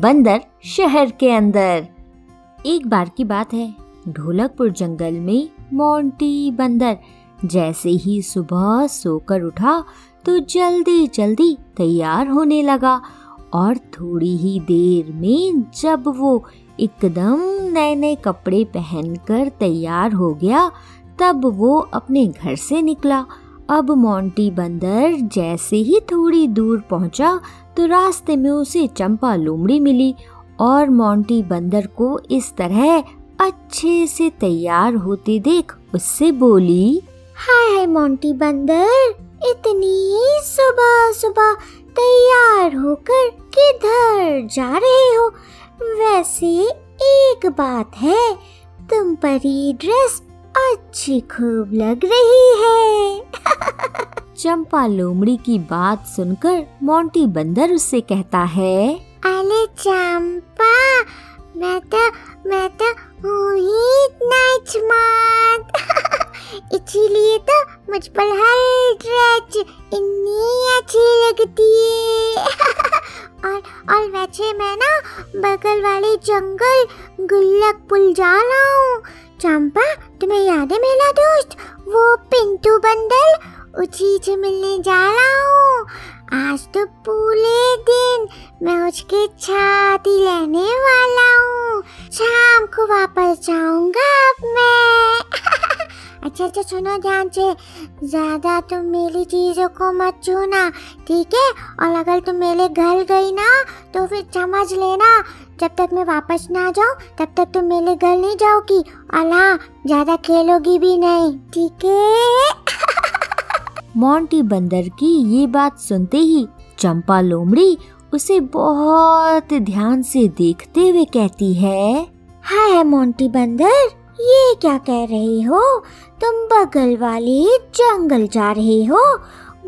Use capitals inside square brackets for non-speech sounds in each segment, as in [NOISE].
बंदर शहर के अंदर। एक बार की बात है, ढोलकपुर जंगल में मोंटी बंदर। जैसे ही सुबह सोकर उठा तो जल्दी जल्दी तैयार होने लगा और थोड़ी ही देर में जब वो एकदम नए नए कपड़े पहनकर तैयार हो गया, तब वो अपने घर से निकला। अब मोंटी बंदर जैसे ही थोड़ी दूर पहुँचा तो रास्ते में उसे चंपा लोमड़ी मिली और मोंटी बंदर को इस तरह अच्छे से तैयार होते देख उससे बोली, हाय हाय मोंटी बंदर, इतनी सुबह सुबह तैयार होकर किधर जा रहे हो? वैसे एक बात है, तुम पर ड्रेस अच्छी खूब लग रही है। [LAUGHS] चंपा लोमड़ी की बात सुनकर मोंटी बंदर उससे कहता है, अरे चंपा, मैं तो मैं तो हूँ ही इतना स्मार्ट [LAUGHS] इसीलिए तो मुझ पर हर ड्रेस इतनी अच्छी लगती है। [LAUGHS] और और वैसे मैं ना बगल वाले जंगल गुल्लक पुल जा रहा हूँ चंपा, तुम्हें याद है मेरा दोस्त? वो पिंटू बंदल? उसी से मिलने जा रहा हूँ। आज तो पूरे दिन मैं उसके छाती लेने वाला हूँ। शाम को वापस जाऊँगा अब मैं। [LAUGHS] अच्छा अच्छा सुनो ध्यान से। ज़्यादा तुम मेरी चीज़ों को मत छूना, ठीक है? और अगर तुम मेरे घर गई ना तो फिर समझ लेना। जब तक मैं वापस ना आ जाऊँ तब तक तुम मेरे घर नहीं जाओगी। और हाँ ज़्यादा खेलोगी भी नहीं ठीक है? मोंटी बंदर की ये बात सुनते ही चंपा लोमड़ी उसे बहुत ध्यान से देखते हुए कहती है हाय मोंटी बंदर ये क्या कह रही हो? तुम बगल वाले जंगल जा रहे हो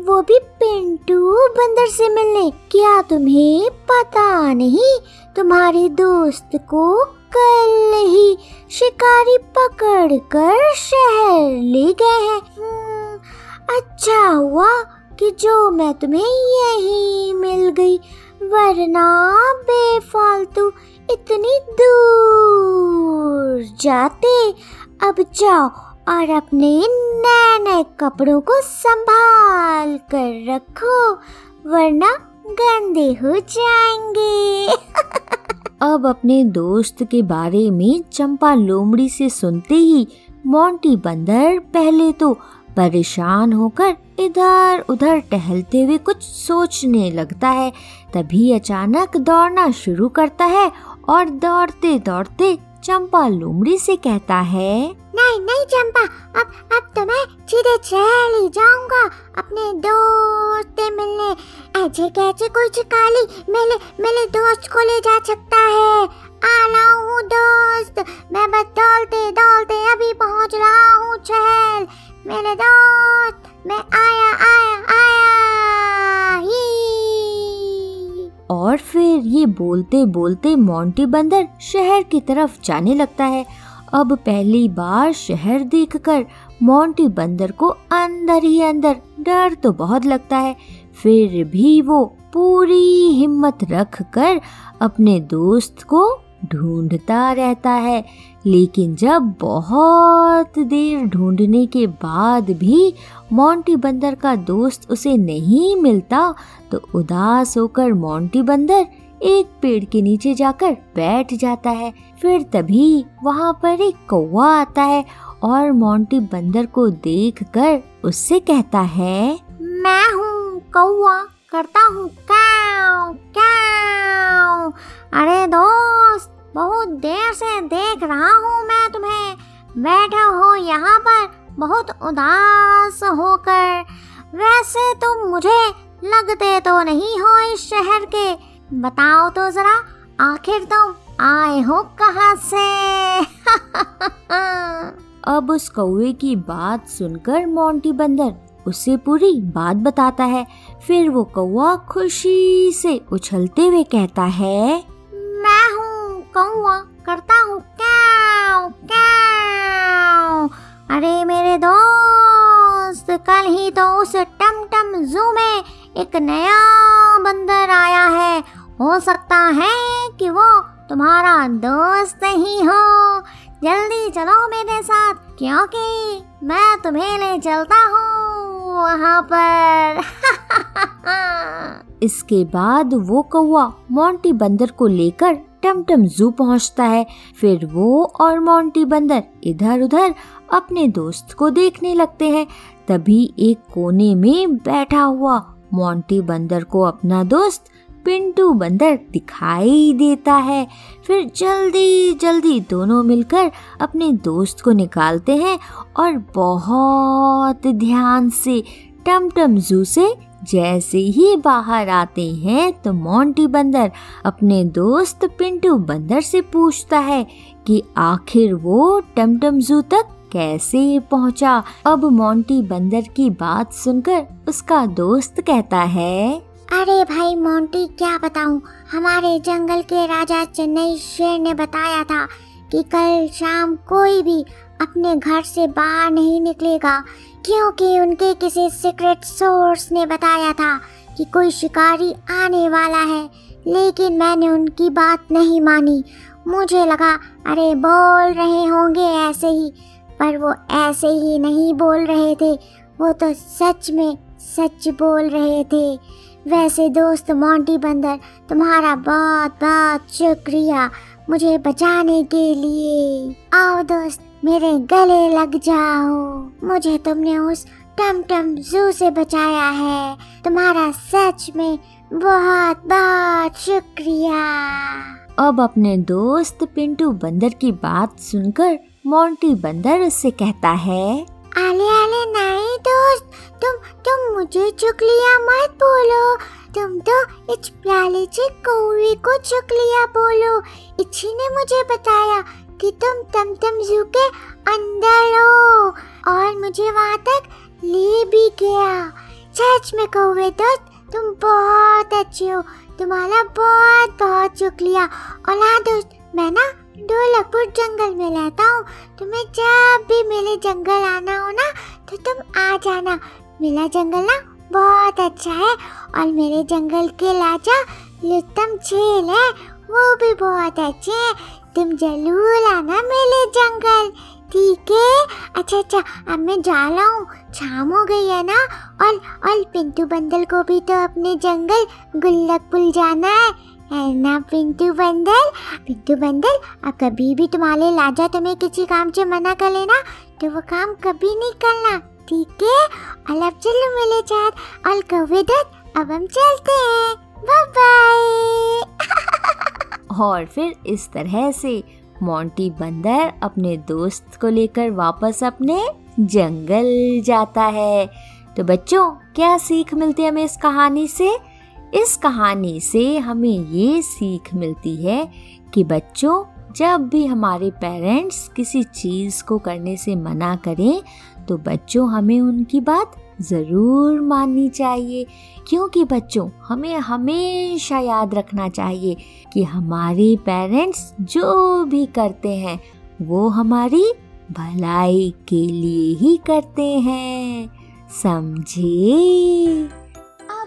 वो भी पिंटू बंदर से मिलने। क्या तुम्हें पता नहीं? तुम्हारे दोस्त को कल ही शिकारी पकड़ कर शहर ले गए हैं। हम्म, अच्छा हुआ कि जो मैं तुम्हें यही मिल गई वरना बेफालतू इतनी दूर जाते। अब जाओ और अपने नए नए कपड़ों को संभाल कर रखो, वरना गंदे हो जाएँगे। [LAUGHS] अब अपने दोस्त के बारे में चंपा लोमड़ी से सुनते ही मोंटी बंदर पहले तो परेशान होकर इधर उधर टहलते हुए कुछ सोचने लगता है। तभी अचानक दौड़ना शुरू करता है और दौड़ते दौड़ते चंपा लोमड़ी से कहता है, नहीं नहीं चंपा, अब अब तो मैं सीधे चली जाऊँगा अपने दोस्त से मिलने। ऐसे कैसे कोई चिकाली मेरे मेरे दोस्त को ले जा सकता है? आ रहा हूँ दोस्त, मैं बस दौड़ते दौड़ते ये बोलते बोलते मोंटी बंदर शहर की तरफ़ जाने लगता है। अब पहली बार शहर देखकर मोंटी बंदर को अंदर ही अंदर डर तो बहुत लगता है। फिर भी वो पूरी हिम्मत रख कर अपने दोस्त को ढूंढता रहता है। लेकिन जब बहुत देर ढूँढने के बाद भी मोंटी बंदर का दोस्त उसे नहीं मिलता तो उदास होकर मोंटी बंदर एक पेड़ के नीचे जाकर बैठ जाता है। फिर तभी वहाँ पर एक कौवा आता है और मोंटी बंदर को देखकर उससे कहता है, मैं हूँ कौवा, करता हूँ काव काव अरे दोस्त, बहुत देर से देख रहा हूँ मैं तुम्हें। बैठा हो यहाँ पर, बहुत उदास होकर। वैसे तुम मुझे लगते तो नहीं हो बताओ तो जरा, आखिर तुम आए हो कहाँ से? [LAUGHS] अब उस कौवे की बात सुनकर मोंटी बंदर उसे पूरी बात बताता है। फिर वो कौआ खुशी से उछलते हुए कहता है, मैं हूँ कौआ करता हूँ क्या अरे मेरे दोस्त, कल ही तो उस टम टम जू में एक नया बंदर आया है हो सकता है कि वो तुम्हारा दोस्त ही हो। जल्दी चलो मेरे साथ, क्योंकि मैं तुम्हें ले चलता हूँ वहाँ पर। [LAUGHS] इसके बाद वो कौवा मोंटी बंदर को लेकर टमटम जू पहुँचता है। फिर वो और मोंटी बंदर इधर उधर अपने दोस्त को देखने लगते हैं। तभी एक कोने में बैठा हुआ मोंटी बंदर को अपना दोस्त पिंटू बंदर दिखाई देता है फिर जल्दी जल्दी दोनों मिलकर अपने दोस्त को निकालते हैं और बहुत ध्यान से टमटम जू से जैसे ही बाहर आते हैं तो मोंटी बंदर अपने दोस्त पिंटू बंदर से पूछता है कि आखिर वो टमटम जू तक कैसे पहुँचा? अब मोंटी बंदर की बात सुनकर उसका दोस्त कहता है अरे भाई, मोंटी, क्या बताऊँ? हमारे जंगल के राजा चेन्नई शेर ने बताया था कि कल शाम कोई भी अपने घर से बाहर नहीं निकलेगा, क्योंकि उनके किसी सीक्रेट सोर्स ने बताया था कि कोई शिकारी आने वाला है। लेकिन मैंने उनकी बात नहीं मानी। मुझे लगा, अरे, बोल रहे होंगे ऐसे ही। पर वो ऐसे ही नहीं बोल रहे थे। वो तो सच में सच बोल रहे थे। वैसे दोस्त मोंटी बंदर, तुम्हारा बहुत बहुत शुक्रिया मुझे बचाने के लिए। आओ दोस्त, मेरे गले लग जाओ। मुझे तुमने उस टम टम जू से बचाया है। तुम्हारा सच में बहुत बहुत शुक्रिया। अब अपने दोस्त पिंटू बंदर की बात सुनकर मोंटी बंदर उससे कहता है आले आले, नहीं दोस्त. तुम तुम मुझे चुकलिया मत बोलो. तुम तो इस प्याले से कौवे को चुकलिया बोलो। इच्छी ने मुझे बताया कि तुम तम तम जू के अंदर हो। और मुझे वहाँ तक ले भी गया। सच में कौवे दोस्त, तुम बहुत अच्छे हो। तुम्हारा बहुत बहुत शुक्रिया और हाँ दोस्त, मैं ना ढोलकपुर जंगल में रहता हूँ, तुम्हें जब भी मेरे जंगल आना हो ना तो तुम आ जाना। मेरा जंगल ना, बहुत अच्छा है, और मेरे जंगल के राजा लुत्तम छेल है, वो भी बहुत अच्छे हैं। तुम ज़रूर आना मेरे जंगल। ठीक है? अच्छा अच्छा अब मैं जा रहा हूँ। शाम हो गई है ना, और और पिंटू बंदल को भी तो अपने जंगल गुल्लक पुल जाना है। है ना पिंटू बंदल पिंटू बंदल अब कभी भी तुम्हारे लाजा तुम्हें किसी काम से मना कर लेना तो वो काम कभी नहीं करना, ठीक है? और अब चलो मिले चार और कौवे अब हम चलते हैं। बाय बाय [LAUGHS] और फिर इस तरह से मोंटी बंदर अपने दोस्त को लेकर वापस अपने जंगल जाता है। तो बच्चों, क्या सीख मिलती है हमें इस कहानी से? इस कहानी से हमें ये सीख मिलती है कि बच्चों, जब भी हमारे पेरेंट्स किसी चीज़ को करने से मना करें तो बच्चों हमें उनकी बात ज़रूर माननी चाहिए। क्योंकि बच्चों, हमें हमेशा याद रखना चाहिए कि हमारे पेरेंट्स जो भी करते हैं, वो हमारी भलाई के लिए ही करते हैं। समझे?